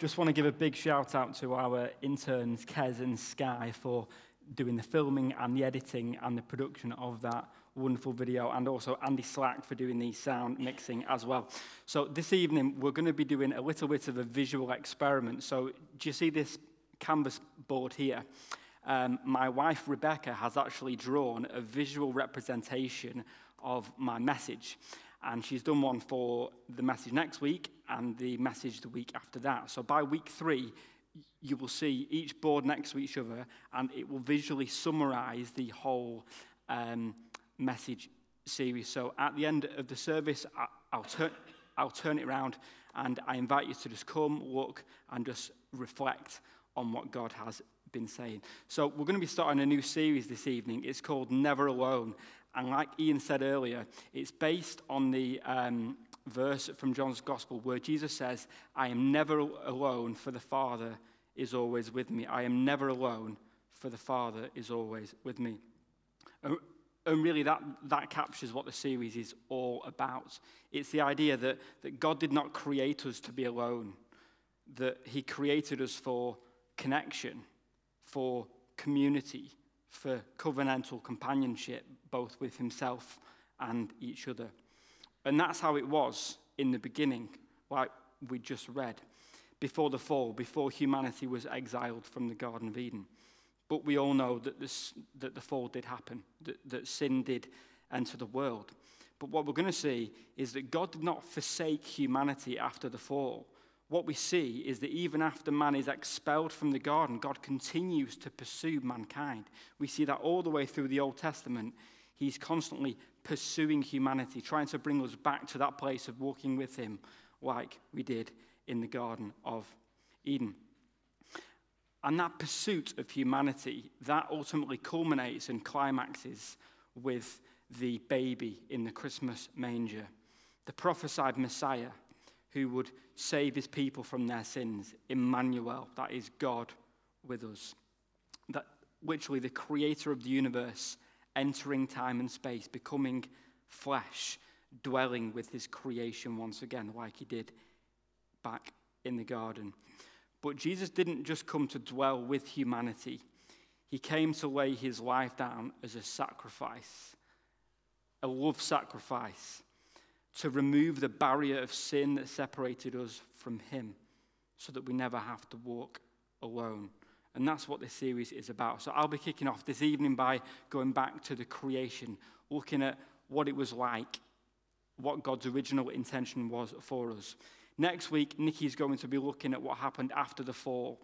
just want to give a big shout out to our interns, Kez and Sky, for doing the filming and the editing and the production of that wonderful video, and also Andy Slack for doing the sound mixing as well. So, this evening, we're going to be doing a little bit of a visual experiment. So, do you see this canvas board here? Um, my wife Rebecca has actually drawn a visual representation of my message. And she's done one for the message next week and the message the week after that. So by week three, you will see each board next to each other and it will visually summarize the whole um, message series. So at the end of the service, I'll turn, I'll turn it around and I invite you to just come, look, and just reflect on what God has been saying. So we're going to be starting a new series this evening. It's called Never Alone. And like Ian said earlier, it's based on the um, verse from John's Gospel where Jesus says, I am never alone, for the Father is always with me. I am never alone, for the Father is always with me. And really, that, that captures what the series is all about. It's the idea that, that God did not create us to be alone, that He created us for connection, for community, for covenantal companionship, both with Himself and each other. And that's how it was in the beginning, like we just read, before the fall, before humanity was exiled from the Garden of Eden. But we all know that, this, that the fall did happen, that, that sin did enter the world. But what we're going to see is that God did not forsake humanity after the fall. What we see is that even after man is expelled from the garden, God continues to pursue mankind. We see that all the way through the Old Testament. He's constantly pursuing humanity, trying to bring us back to that place of walking with Him, like we did in the Garden of Eden. And that pursuit of humanity, that ultimately culminates and climaxes with the baby in the Christmas manger, the prophesied Messiah who would save his people from their sins, Emmanuel, that is God with us. That literally the creator of the universe entering time and space, becoming flesh, dwelling with his creation once again, like he did back in the garden. But Jesus didn't just come to dwell with humanity, he came to lay his life down as a sacrifice, a love sacrifice, to remove the barrier of sin that separated us from him so that we never have to walk alone. And that's what this series is about. So I'll be kicking off this evening by going back to the creation, looking at what it was like, what God's original intention was for us. Next week, Nikki's going to be looking at what happened after the fall.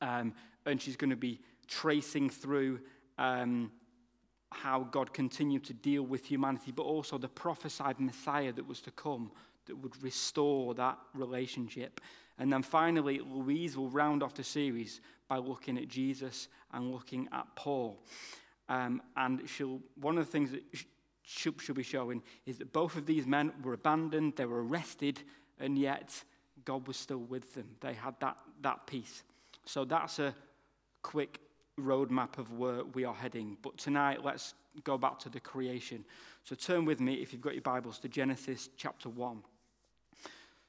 Um, and she's going to be tracing through um, how God continued to deal with humanity, but also the prophesied Messiah that was to come that would restore that relationship. And then finally, Louise will round off the series by looking at Jesus and looking at Paul. Um, and she'll, one of the things that she'll, she'll be showing is that both of these men were abandoned, they were arrested, and yet God was still with them. They had that, that peace. So that's a quick roadmap of where we are heading. But tonight, let's go back to the creation. So turn with me, if you've got your Bibles, to Genesis chapter 1.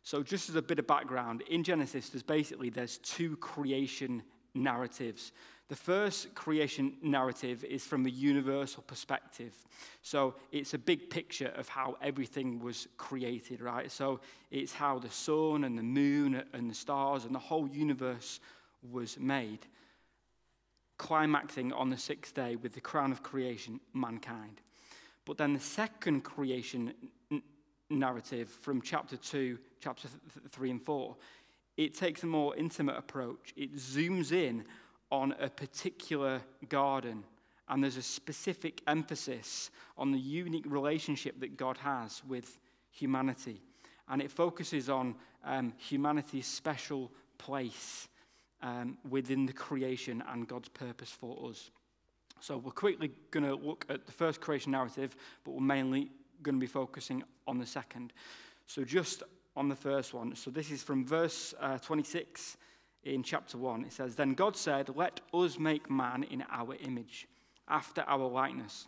So just as a bit of background, in Genesis, there's basically there's two creation narratives. The first creation narrative is from a universal perspective. So it's a big picture of how everything was created, right? So it's how the sun and the moon and the stars and the whole universe was made, climaxing on the sixth day with the crown of creation, mankind. But then the second creation n- narrative from chapter 2, chapter th- 3 and 4, it takes a more intimate approach. It zooms in on a particular garden. And there's a specific emphasis on the unique relationship that God has with humanity. And it focuses on um, humanity's special place um, within the creation and God's purpose for us. So we're quickly going to look at the first creation narrative, but we're mainly going to be focusing on the second. So just on the first one. So this is from verse uh, 26 in chapter 1. It says, Then God said, Let us make man in our image, after our likeness,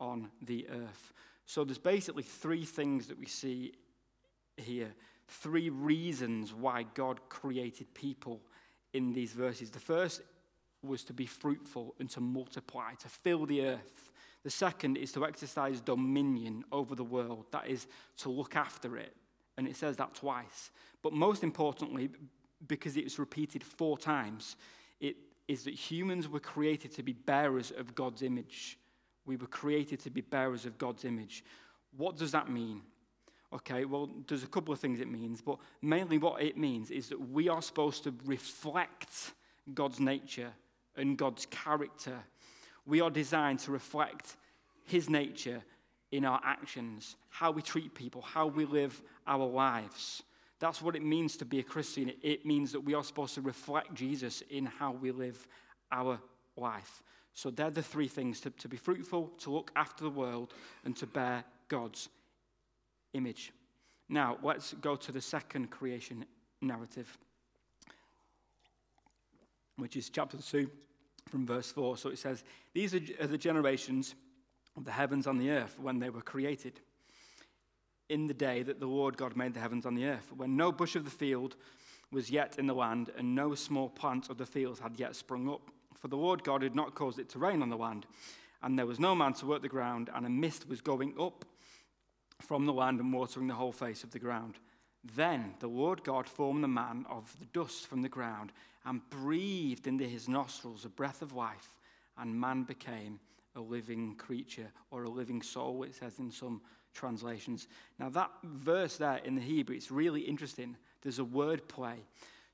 on the earth. So there's basically three things that we see here, three reasons why God created people in these verses. The first was to be fruitful and to multiply, to fill the earth. The second is to exercise dominion over the world, that is, to look after it. And it says that twice. But most importantly, because it's repeated four times, it is that humans were created to be bearers of God's image. We were created to be bearers of God's image. What does that mean? Okay, well, there's a couple of things it means, but mainly what it means is that we are supposed to reflect God's nature and God's character. We are designed to reflect His nature in our actions, how we treat people, how we live our lives. That's what it means to be a Christian. It means that we are supposed to reflect Jesus in how we live our life. So they're the three things to, to be fruitful, to look after the world, and to bear God's image. Now, let's go to the second creation narrative, which is chapter 2 from verse 4. So it says, These are the generations of the heavens and the earth when they were created. In the day that the Lord God made the heavens and the earth, when no bush of the field was yet in the land, and no small plant of the field had yet sprung up for the Lord God had not caused it to rain on the land, and there was no man to work the ground, and a mist was going up from the land and watering the whole face of the ground. Then the Lord God formed the man of the dust from the ground and breathed into his nostrils a breath of life, and man became a living creature or a living soul, it says in some translations. Now, that verse there in the Hebrew, it's really interesting. There's a word play.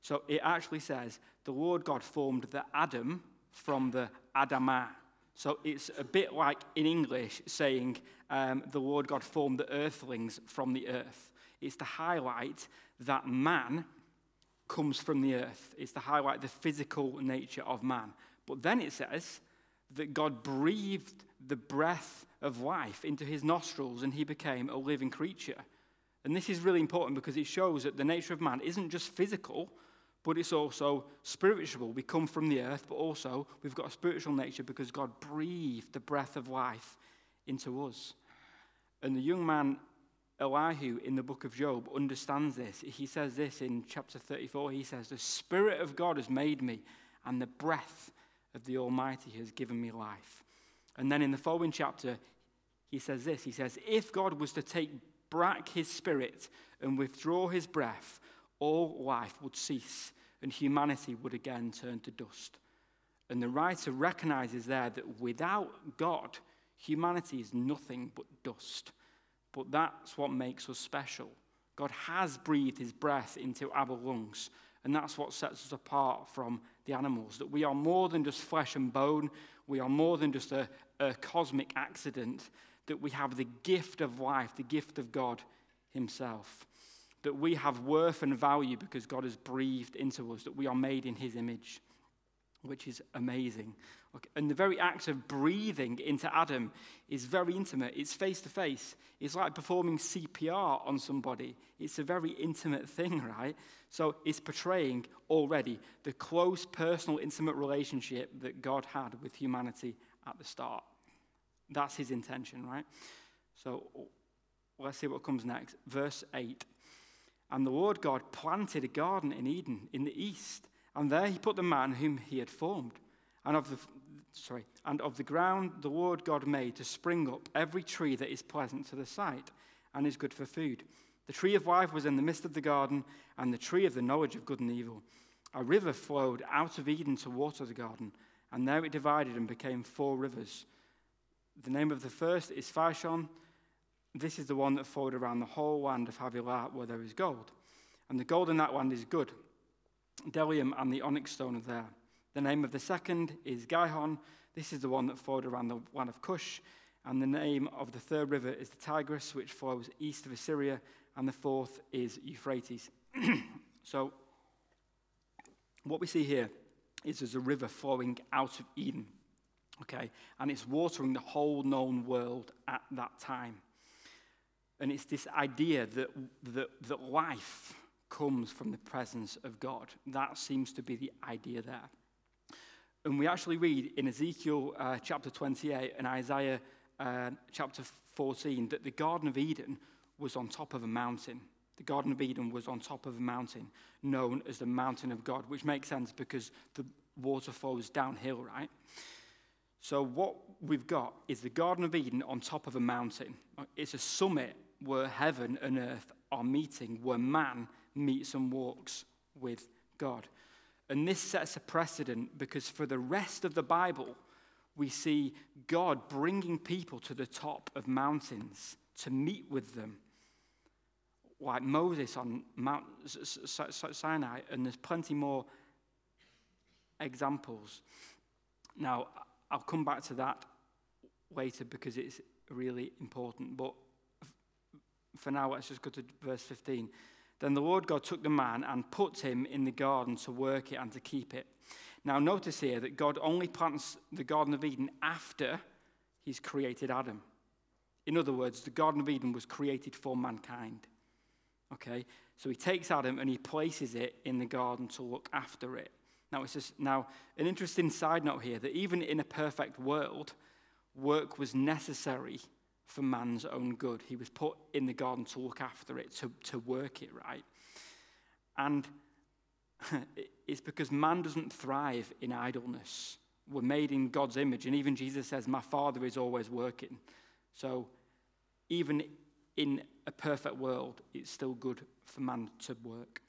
So it actually says, the Lord God formed the Adam from the Adamah. So it's a bit like in English saying um, the Lord God formed the earthlings from the earth. It's to highlight that man comes from the earth. It's to highlight the physical nature of man. But then it says that God breathed the breath of life into his nostrils and he became a living creature. And this is really important because it shows that the nature of man isn't just physical, but it's also spiritual. We come from the earth, but also we've got a spiritual nature because God breathed the breath of life into us. And the young man Elihu in the book of Job understands this. He says this in chapter 34. He says, The Spirit of God has made me, and the breath of the Almighty has given me life. And then in the following chapter, he says this He says, If God was to take back his spirit and withdraw his breath, all life would cease and humanity would again turn to dust. And the writer recognizes there that without God, humanity is nothing but dust. But that's what makes us special. God has breathed his breath into our lungs, and that's what sets us apart from the animals. That we are more than just flesh and bone, we are more than just a, a cosmic accident, that we have the gift of life, the gift of God himself that we have worth and value because God has breathed into us, that we are made in his image, which is amazing. Okay. And the very act of breathing into Adam is very intimate. It's face to face. It's like performing CPR on somebody. It's a very intimate thing, right? So it's portraying already the close, personal, intimate relationship that God had with humanity at the start. That's his intention, right? So let's see what comes next. Verse 8. And the Lord God planted a garden in Eden in the east, and there he put the man whom he had formed. And of the sorry, and of the ground the Lord God made to spring up every tree that is pleasant to the sight and is good for food. The tree of life was in the midst of the garden, and the tree of the knowledge of good and evil. A river flowed out of Eden to water the garden, and there it divided and became four rivers. The name of the first is Pishon. This is the one that flowed around the whole land of Havilah where there is gold. And the gold in that land is good. Bdellium and the onyx stone are there. The name of the second is Gihon. This is the one that flowed around the land of Cush. And the name of the third river is the Tigris, which flows east of Assyria, and the fourth is Euphrates. so, what we see here is there's a river flowing out of Eden, okay, and it's watering the whole known world at that time. And it's this idea that, that, that life comes from the presence of God. That seems to be the idea there. And we actually read in Ezekiel uh, chapter 28 and Isaiah uh, chapter 14 that the Garden of Eden was on top of a mountain. The Garden of Eden was on top of a mountain known as the mountain of God, which makes sense because the water flows downhill, right? So, what we've got is the Garden of Eden on top of a mountain. It's a summit where heaven and earth are meeting, where man meets and walks with God. And this sets a precedent because for the rest of the Bible, we see God bringing people to the top of mountains to meet with them. Like Moses on Mount Sinai, and there's plenty more examples. Now, I'll come back to that later because it's really important. But for now, let's just go to verse 15. Then the Lord God took the man and put him in the garden to work it and to keep it. Now, notice here that God only plants the Garden of Eden after he's created Adam. In other words, the Garden of Eden was created for mankind. Okay? So he takes Adam and he places it in the garden to look after it. Now, it's just, now an interesting side note here that even in a perfect world, work was necessary for man's own good. He was put in the garden to look after it, to, to work it right. And it's because man doesn't thrive in idleness. We're made in God's image. And even Jesus says, My Father is always working. So even in a perfect world, it's still good for man to work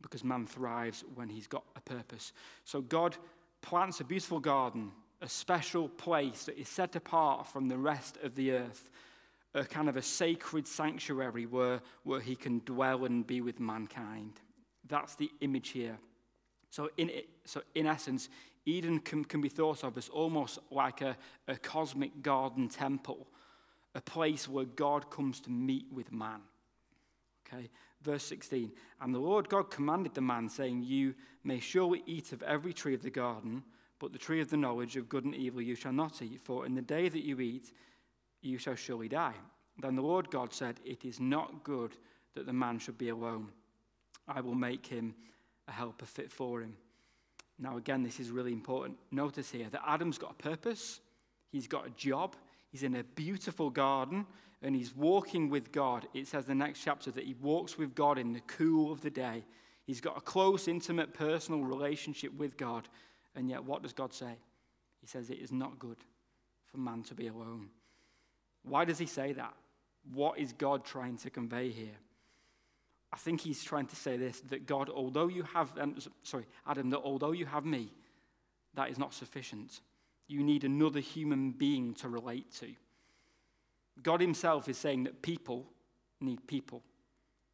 because man thrives when he's got a purpose. So God plants a beautiful garden a special place that is set apart from the rest of the earth, a kind of a sacred sanctuary where, where he can dwell and be with mankind. That's the image here. So, in, so in essence, Eden can, can be thought of as almost like a, a cosmic garden temple, a place where God comes to meet with man. Okay, verse 16. And the Lord God commanded the man, saying, You may surely eat of every tree of the garden. But the tree of the knowledge of good and evil you shall not eat, for in the day that you eat, you shall surely die. Then the Lord God said, It is not good that the man should be alone. I will make him a helper fit for him. Now, again, this is really important. Notice here that Adam's got a purpose, he's got a job, he's in a beautiful garden, and he's walking with God. It says in the next chapter that he walks with God in the cool of the day. He's got a close, intimate, personal relationship with God. And yet, what does God say? He says it is not good for man to be alone. Why does he say that? What is God trying to convey here? I think he's trying to say this that God, although you have, um, sorry, Adam, that although you have me, that is not sufficient. You need another human being to relate to. God himself is saying that people need people,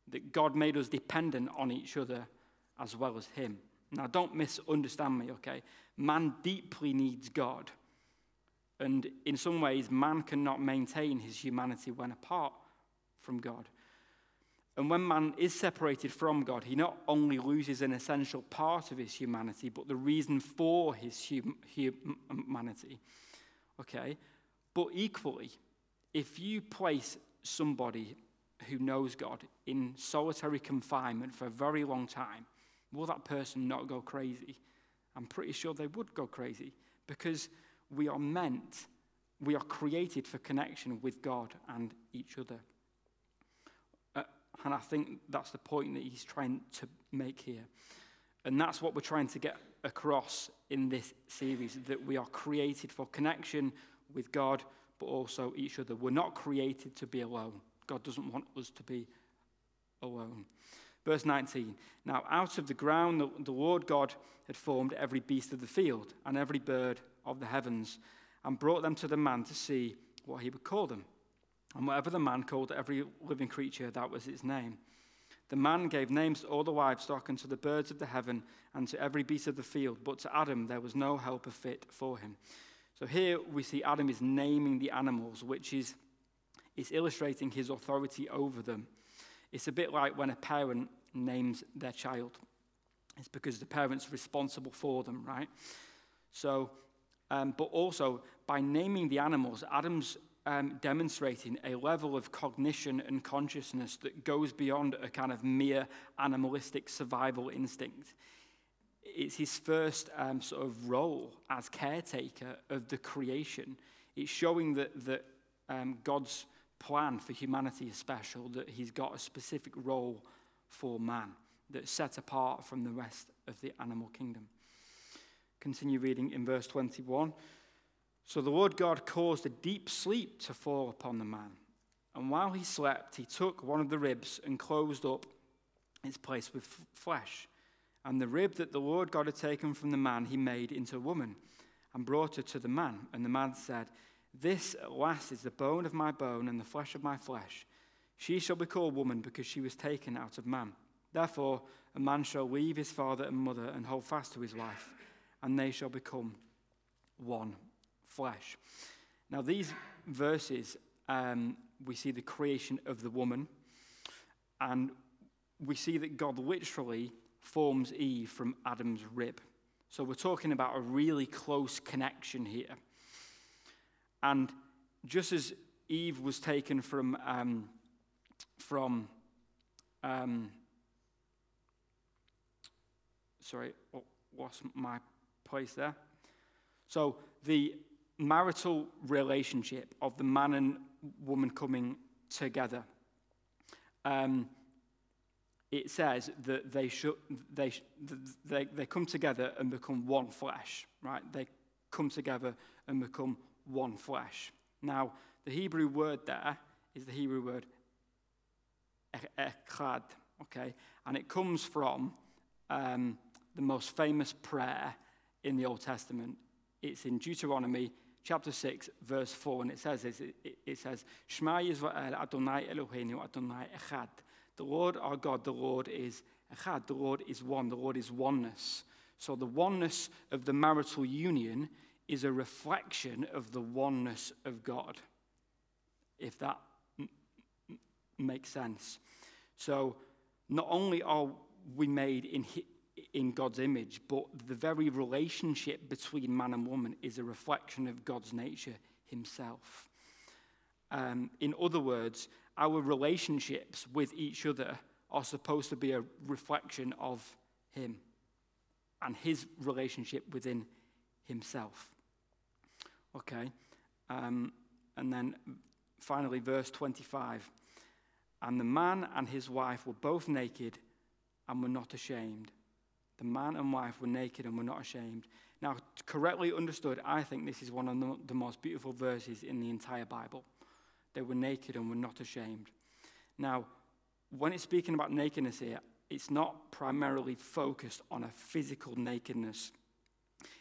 that God made us dependent on each other as well as him. Now, don't misunderstand me, okay? Man deeply needs God. And in some ways, man cannot maintain his humanity when apart from God. And when man is separated from God, he not only loses an essential part of his humanity, but the reason for his hum- humanity. Okay? But equally, if you place somebody who knows God in solitary confinement for a very long time, Will that person not go crazy? I'm pretty sure they would go crazy because we are meant, we are created for connection with God and each other. Uh, and I think that's the point that he's trying to make here. And that's what we're trying to get across in this series that we are created for connection with God, but also each other. We're not created to be alone. God doesn't want us to be alone. Verse 19 Now out of the ground the, the Lord God had formed every beast of the field and every bird of the heavens, and brought them to the man to see what he would call them. And whatever the man called every living creature, that was its name. The man gave names to all the livestock and to the birds of the heaven and to every beast of the field, but to Adam there was no helper fit for him. So here we see Adam is naming the animals, which is, is illustrating his authority over them. It's a bit like when a parent names their child. It's because the parent's responsible for them, right? So, um, but also by naming the animals, Adam's um, demonstrating a level of cognition and consciousness that goes beyond a kind of mere animalistic survival instinct. It's his first um, sort of role as caretaker of the creation. It's showing that, that um, God's plan for humanity is special, that he's got a specific role for man that's set apart from the rest of the animal kingdom. Continue reading in verse 21. So the Lord God caused a deep sleep to fall upon the man. And while he slept, he took one of the ribs and closed up its place with f- flesh. And the rib that the Lord God had taken from the man, he made into a woman and brought her to the man. And the man said, This at last is the bone of my bone and the flesh of my flesh. She shall be called woman because she was taken out of man. Therefore, a man shall leave his father and mother and hold fast to his wife, and they shall become one flesh. Now, these verses, um, we see the creation of the woman, and we see that God literally forms Eve from Adam's rib. So we're talking about a really close connection here. And just as Eve was taken from, um, from um, sorry, what's my place there? So the marital relationship of the man and woman coming together. Um, it says that they, should, they, they, they come together and become one flesh, right? They come together and become one flesh. Now, the Hebrew word there is the Hebrew word echad, okay? And it comes from um, the most famous prayer in the Old Testament. It's in Deuteronomy chapter 6, verse 4, and it says this it, it says, Shema Yisrael Adonai Eloheinu Adonai Echad. The Lord our God, the Lord is Echad. The Lord is one. The Lord is oneness. So the oneness of the marital union is a reflection of the oneness of God, if that m- makes sense. So not only are we made in, in God's image, but the very relationship between man and woman is a reflection of God's nature himself. Um, in other words, our relationships with each other are supposed to be a reflection of him and his relationship within himself. Okay? Um, and then finally, verse 25. And the man and his wife were both naked and were not ashamed. The man and wife were naked and were not ashamed. Now, correctly understood, I think this is one of the most beautiful verses in the entire Bible. They were naked and were not ashamed. Now, when it's speaking about nakedness here, it's not primarily focused on a physical nakedness.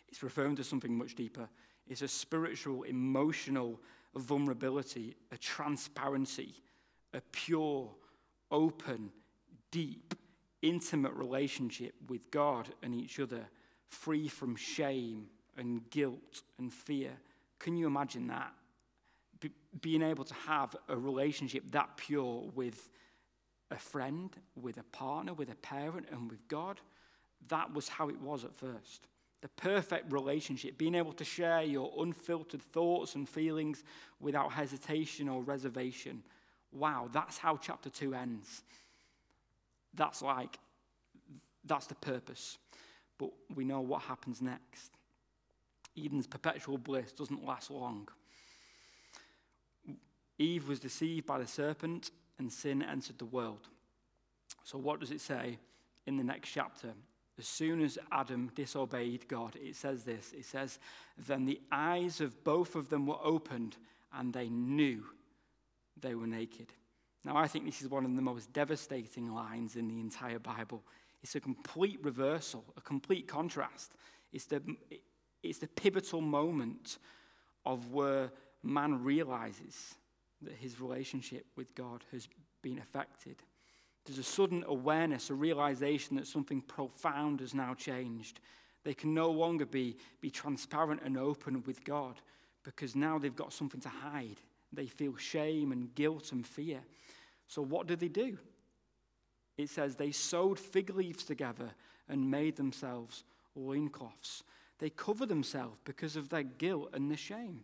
It's referring to something much deeper. It's a spiritual, emotional vulnerability, a transparency, a pure, open, deep, intimate relationship with God and each other, free from shame and guilt and fear. Can you imagine that? Be- being able to have a relationship that pure with a friend, with a partner, with a parent, and with God. That was how it was at first. The perfect relationship, being able to share your unfiltered thoughts and feelings without hesitation or reservation. Wow, that's how chapter 2 ends. That's like, that's the purpose. But we know what happens next. Eden's perpetual bliss doesn't last long. Eve was deceived by the serpent, and sin entered the world. So, what does it say in the next chapter? As soon as Adam disobeyed God, it says this it says, Then the eyes of both of them were opened, and they knew they were naked. Now, I think this is one of the most devastating lines in the entire Bible. It's a complete reversal, a complete contrast. It's the, it's the pivotal moment of where man realizes that his relationship with God has been affected. There's a sudden awareness, a realization that something profound has now changed, They can no longer be, be transparent and open with God because now they've got something to hide. They feel shame and guilt and fear. So, what do they do? It says they sewed fig leaves together and made themselves loincloths. They cover themselves because of their guilt and the shame.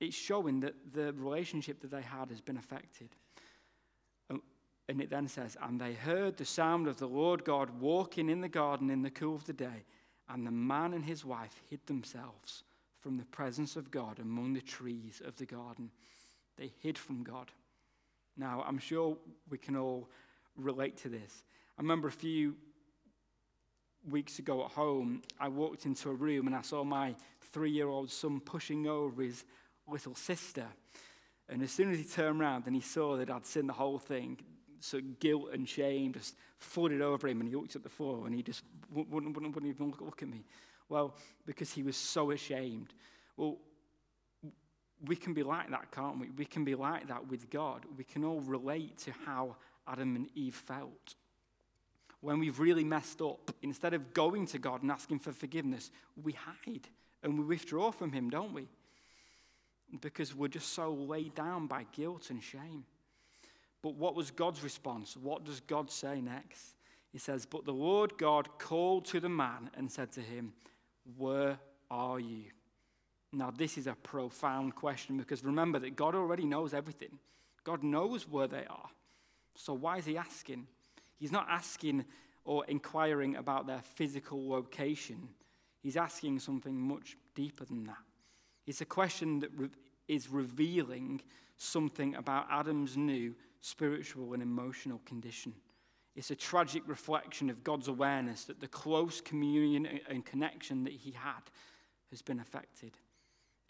It's showing that the relationship that they had has been affected. And it then says, And they heard the sound of the Lord God walking in the garden in the cool of the day, and the man and his wife hid themselves from the presence of God among the trees of the garden. They hid from God. Now, I'm sure we can all relate to this. I remember a few weeks ago at home, I walked into a room and I saw my three year old son pushing over his little sister. And as soon as he turned around and he saw that I'd seen the whole thing, so guilt and shame just flooded over him, and he looked at the floor and he just wouldn't, wouldn't, wouldn't even look, at me. Well, because he was so ashamed. Well, we can be like that, can't we? We can be like that with God. We can all relate to how Adam and Eve felt. When we've really messed up, instead of going to God and asking for forgiveness, we hide and we withdraw from Him, don't we? Because we're just so weighed down by guilt and shame. But what was God's response? What does God say next? He says, But the Lord God called to the man and said to him, Where are you? Now, this is a profound question because remember that God already knows everything. God knows where they are. So, why is he asking? He's not asking or inquiring about their physical location, he's asking something much deeper than that. It's a question that is revealing something about Adam's new spiritual and emotional condition. It's a tragic reflection of God's awareness that the close communion and connection that he had has been affected.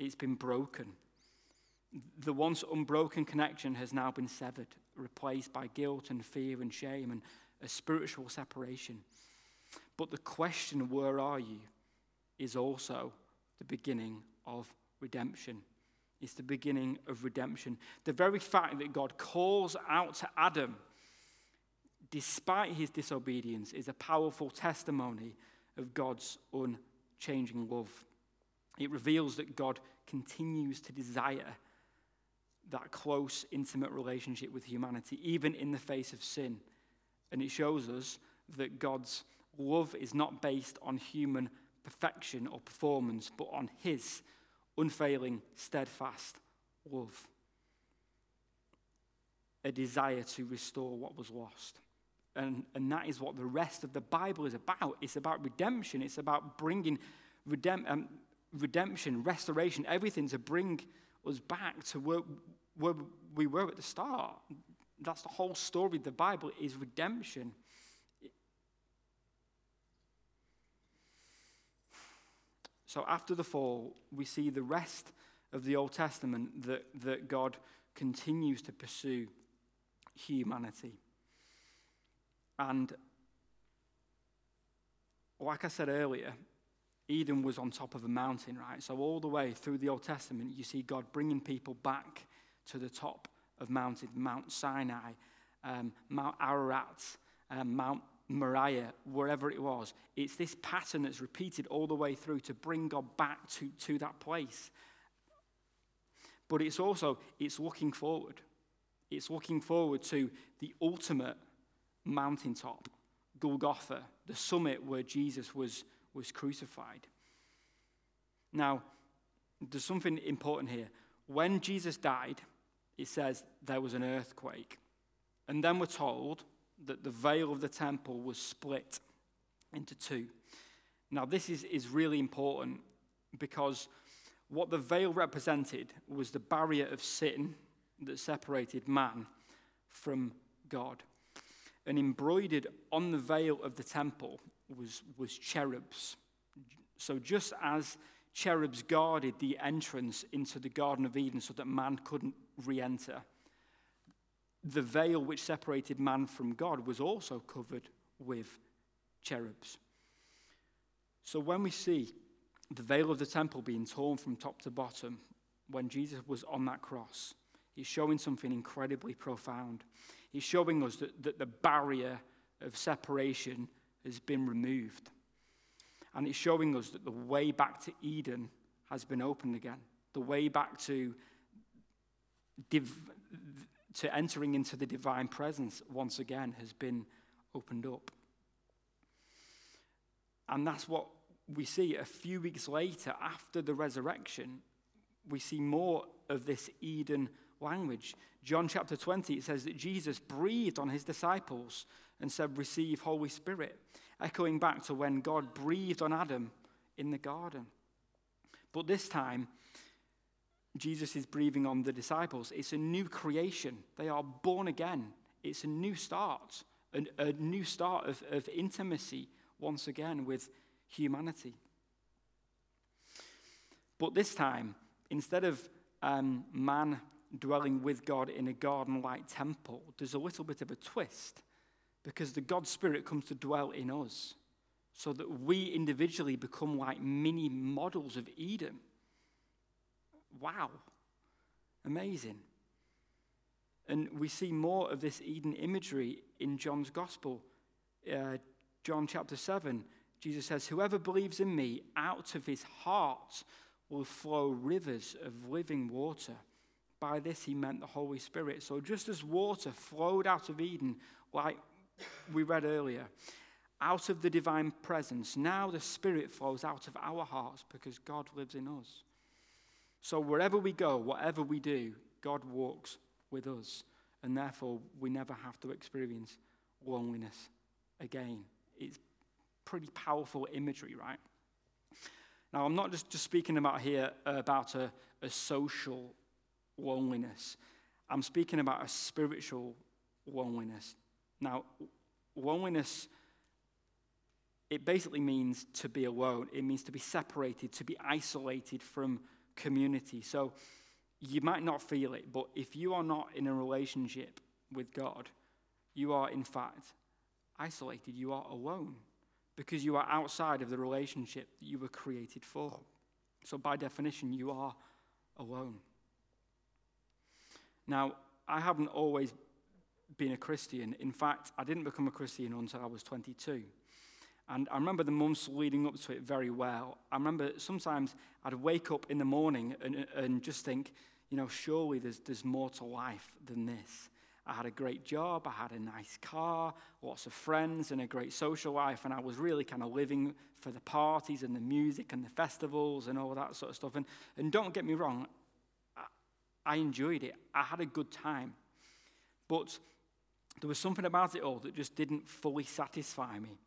It's been broken. The once unbroken connection has now been severed, replaced by guilt and fear and shame and a spiritual separation. But the question, where are you, is also the beginning of redemption is the beginning of redemption. The very fact that God calls out to Adam, despite his disobedience, is a powerful testimony of God's unchanging love. It reveals that God continues to desire that close, intimate relationship with humanity, even in the face of sin. And it shows us that God's love is not based on human perfection or performance, but on His unfailing, steadfast love. A desire to restore what was lost. And, and that is what the rest of the Bible is about. It's about redemption, it's about bringing redem- um, redemption, restoration, everything to bring us back to where, where we were at the start. That's the whole story of the Bible is redemption. So after the fall, we see the rest of the Old Testament that, that God continues to pursue humanity. And like I said earlier, Eden was on top of a mountain, right? So all the way through the Old Testament, you see God bringing people back to the top of mountain, Mount Sinai, um, Mount Ararat, um, Mount Moriah, wherever it was. It's this pattern that's repeated all the way through to bring God back to, to that place. But it's also, it's looking forward. It's looking forward to the ultimate mountaintop, Golgotha, the summit where Jesus was, was crucified. Now, there's something important here. When Jesus died, it says there was an earthquake. And then we're told that the veil of the temple was split into two. Now, this is, is really important because what the veil represented was the barrier of sin that separated man from God. And embroidered on the veil of the temple was, was cherubs. So, just as cherubs guarded the entrance into the Garden of Eden so that man couldn't re enter, the veil which separated man from God was also covered with cherubs. So when we see the veil of the temple being torn from top to bottom, when Jesus was on that cross, he's showing something incredibly profound. He's showing us that, that the barrier of separation has been removed. And it's showing us that the way back to Eden has been opened again. The way back to, div- to entering into the divine presence once again has been opened up. And that's what we see a few weeks later after the resurrection. We see more of this Eden language. John chapter 20, it says that Jesus breathed on his disciples and said, Receive Holy Spirit, echoing back to when God breathed on Adam in the garden. But this time, Jesus is breathing on the disciples. It's a new creation. They are born again. It's a new start, a, a new start of, of intimacy once again with humanity. But this time, instead of um, man dwelling with God in a garden like temple, there's a little bit of a twist because the God Spirit comes to dwell in us so that we individually become like mini models of Eden. Wow. Amazing. And we see more of this Eden imagery in John's Gospel. Uh, John chapter 7, Jesus says, Whoever believes in me, out of his heart will flow rivers of living water. By this he meant the Holy Spirit. So just as water flowed out of Eden, like we read earlier, out of the divine presence, now the Spirit flows out of our hearts because God lives in us. So wherever we go, whatever we do, God walks with us. And therefore, we never have to experience loneliness again. It's pretty powerful imagery, right? Now, I'm not just, just speaking about here about a, a social loneliness. I'm speaking about a spiritual loneliness. Now, loneliness, it basically means to be alone. It means to be separated, to be isolated from community. So you might not feel it, but if you are not in a relationship with God, you are in fact isolated. You are alone because you are outside of the relationship that you were created for. So, by definition, you are alone. Now, I haven't always been a Christian. In fact, I didn't become a Christian until I was 22. And I remember the months leading up to it very well. I remember sometimes I'd wake up in the morning and, and just think, you know, surely there's, there's more to life than this. I had a great job, I had a nice car, lots of friends, and a great social life, and I was really kind of living for the parties and the music and the festivals and all that sort of stuff. And, and don't get me wrong, I, I enjoyed it, I had a good time. But there was something about it all that just didn't fully satisfy me.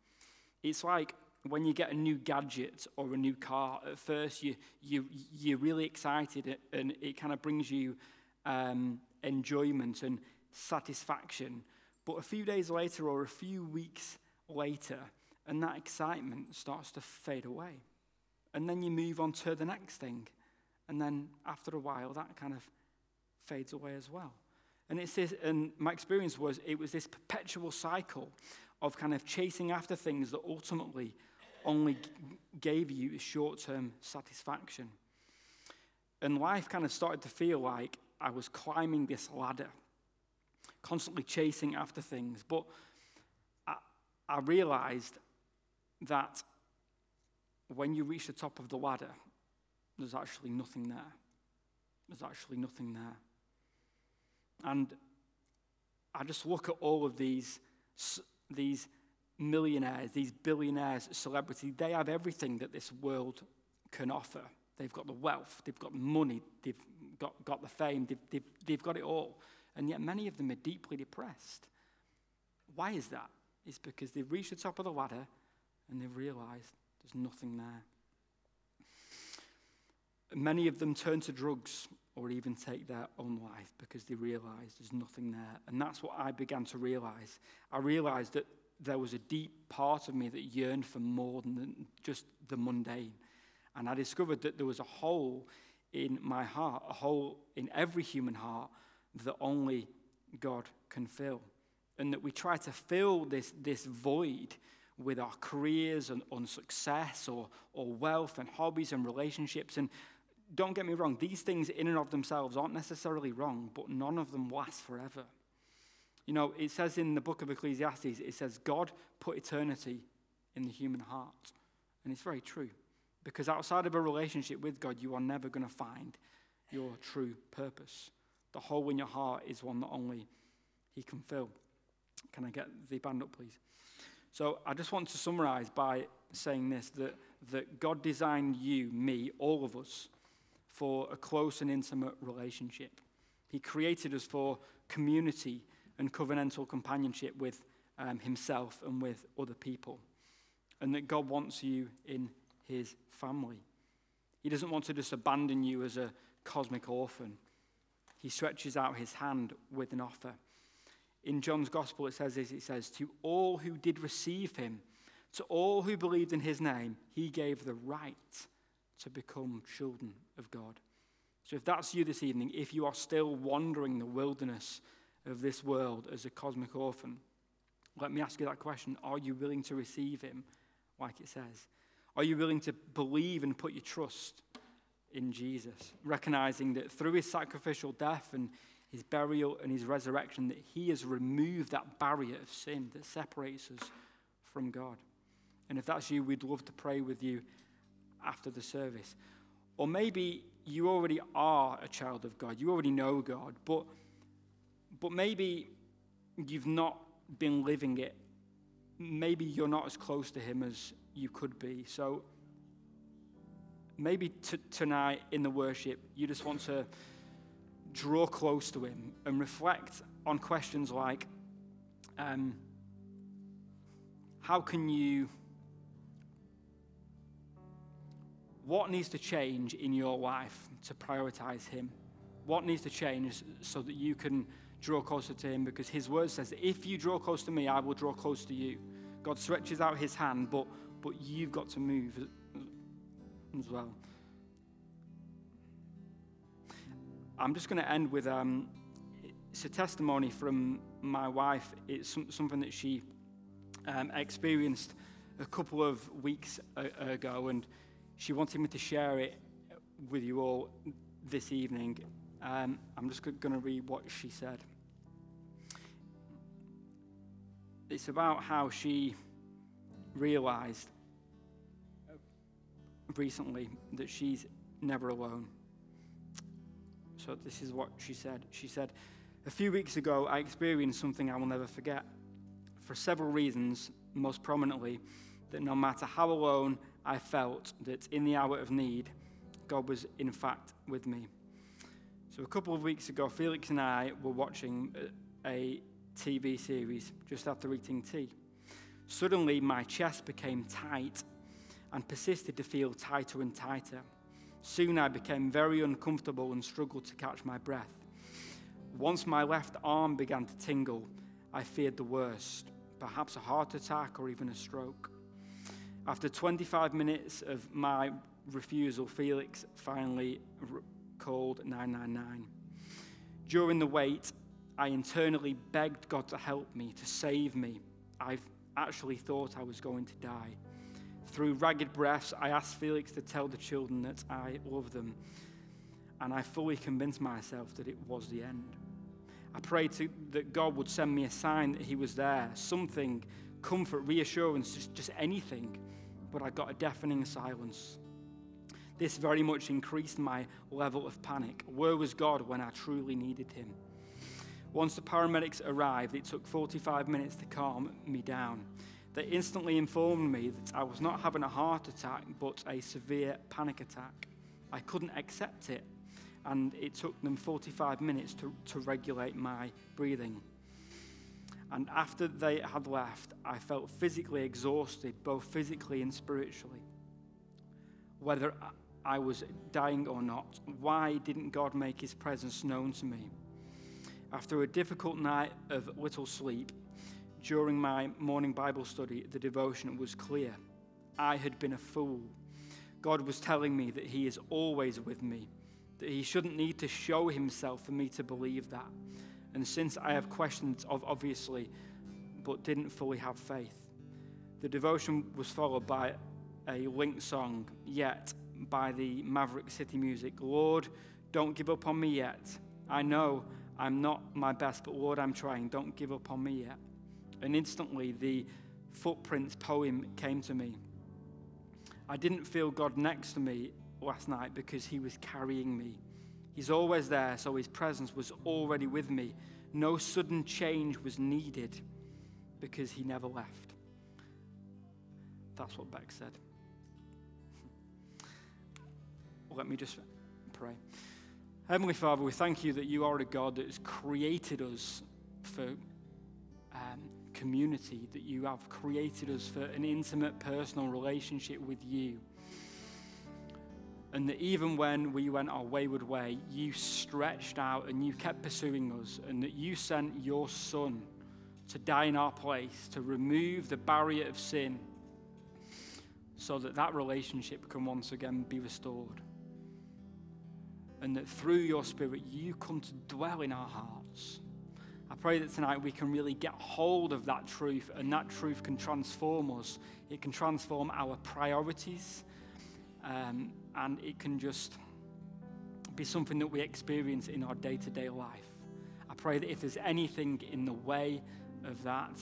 It's like when you get a new gadget or a new car, at first you, you, you're really excited and it kind of brings you um, enjoyment and satisfaction. But a few days later or a few weeks later, and that excitement starts to fade away. And then you move on to the next thing. And then after a while, that kind of fades away as well. And it's this, and my experience was it was this perpetual cycle of kind of chasing after things that ultimately only gave you short term satisfaction. And life kind of started to feel like I was climbing this ladder, constantly chasing after things. But I, I realized that when you reach the top of the ladder, there's actually nothing there. There's actually nothing there. And I just look at all of these these millionaires, these billionaires, celebrities, they have everything that this world can offer. They've got the wealth, they've got money, they've got, got the fame, they've, they've, they've got it all. And yet many of them are deeply depressed. Why is that? It's because they've reached the top of the ladder and they've realized there's nothing there. Many of them turn to drugs or even take their own life because they realize there's nothing there. And that's what I began to realize. I realized that there was a deep part of me that yearned for more than just the mundane. And I discovered that there was a hole in my heart, a hole in every human heart that only God can fill. And that we try to fill this, this void with our careers and on success or, or wealth and hobbies and relationships. And don't get me wrong, these things in and of themselves aren't necessarily wrong, but none of them last forever. You know, it says in the book of Ecclesiastes, it says, God put eternity in the human heart. And it's very true. Because outside of a relationship with God, you are never going to find your true purpose. The hole in your heart is one that only He can fill. Can I get the band up, please? So I just want to summarize by saying this that, that God designed you, me, all of us, for a close and intimate relationship. He created us for community and covenantal companionship with um, Himself and with other people. And that God wants you in His family. He doesn't want to just abandon you as a cosmic orphan. He stretches out His hand with an offer. In John's Gospel, it says this it says, To all who did receive Him, to all who believed in His name, He gave the right to become children of God. So if that's you this evening, if you are still wandering the wilderness of this world as a cosmic orphan, let me ask you that question. Are you willing to receive him, like it says? Are you willing to believe and put your trust in Jesus, recognizing that through his sacrificial death and his burial and his resurrection, that he has removed that barrier of sin that separates us from God? And if that's you, we'd love to pray with you after the service. Or maybe you already are a child of God, you already know God, but, but maybe you've not been living it. Maybe you're not as close to Him as you could be. So maybe t- tonight in the worship, you just want to draw close to Him and reflect on questions like um, how can you what needs to change in your life to prioritize Him? What needs to change so that you can draw closer to Him? Because His word says, if you draw close to me, I will draw close to you. God stretches out His hand, but, but you've got to move as well. I'm just going to end with um, it's a testimony from my wife. It's some, something that she um, experienced a couple of weeks ago, and she wanted me to share it with you all this evening. Um, I'm just going to read what she said. It's about how she realized recently that she's never alone. So, this is what she said. She said, A few weeks ago, I experienced something I will never forget. For several reasons, most prominently, that no matter how alone I felt that in the hour of need, God was in fact with me. So, a couple of weeks ago, Felix and I were watching a TV series just after eating tea. Suddenly, my chest became tight and persisted to feel tighter and tighter. Soon, I became very uncomfortable and struggled to catch my breath. Once my left arm began to tingle, I feared the worst perhaps a heart attack or even a stroke. After 25 minutes of my refusal, Felix finally called 999. During the wait, I internally begged God to help me, to save me. I actually thought I was going to die. Through ragged breaths, I asked Felix to tell the children that I love them, and I fully convinced myself that it was the end. I prayed to, that God would send me a sign that He was there, something, comfort, reassurance, just, just anything but I got a deafening silence. This very much increased my level of panic. Where was God when I truly needed Him? Once the paramedics arrived, it took 45 minutes to calm me down. They instantly informed me that I was not having a heart attack, but a severe panic attack. I couldn't accept it, and it took them 45 minutes to, to regulate my breathing. And after they had left, I felt physically exhausted, both physically and spiritually. Whether I was dying or not, why didn't God make his presence known to me? After a difficult night of little sleep, during my morning Bible study, the devotion was clear. I had been a fool. God was telling me that He is always with me, that He shouldn't need to show Himself for me to believe that. And since I have questions of obviously, but didn't fully have faith, the devotion was followed by a link song, Yet, by the Maverick City Music. Lord, don't give up on me yet. I know I'm not my best, but Lord, I'm trying. Don't give up on me yet. And instantly, the Footprints poem came to me. I didn't feel God next to me last night because He was carrying me. He's always there, so His presence was already with me. No sudden change was needed because He never left. That's what Beck said. Let me just pray. Heavenly Father, we thank you that you are a God that has created us for um, community, that you have created us for an intimate personal relationship with you. And that even when we went our wayward way, you stretched out and you kept pursuing us, and that you sent your Son to die in our place, to remove the barrier of sin, so that that relationship can once again be restored and that through your Spirit you come to dwell in our hearts. I pray that tonight we can really get hold of that truth, and that truth can transform us. It can transform our priorities, um, and it can just be something that we experience in our day to day life. I pray that if there's anything in the way of that,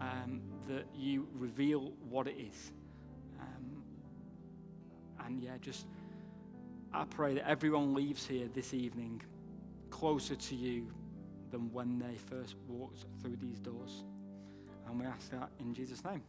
um, that you reveal what it is. Um, and yeah, just I pray that everyone leaves here this evening closer to you than when they first walked through these doors. And we ask that in Jesus' name.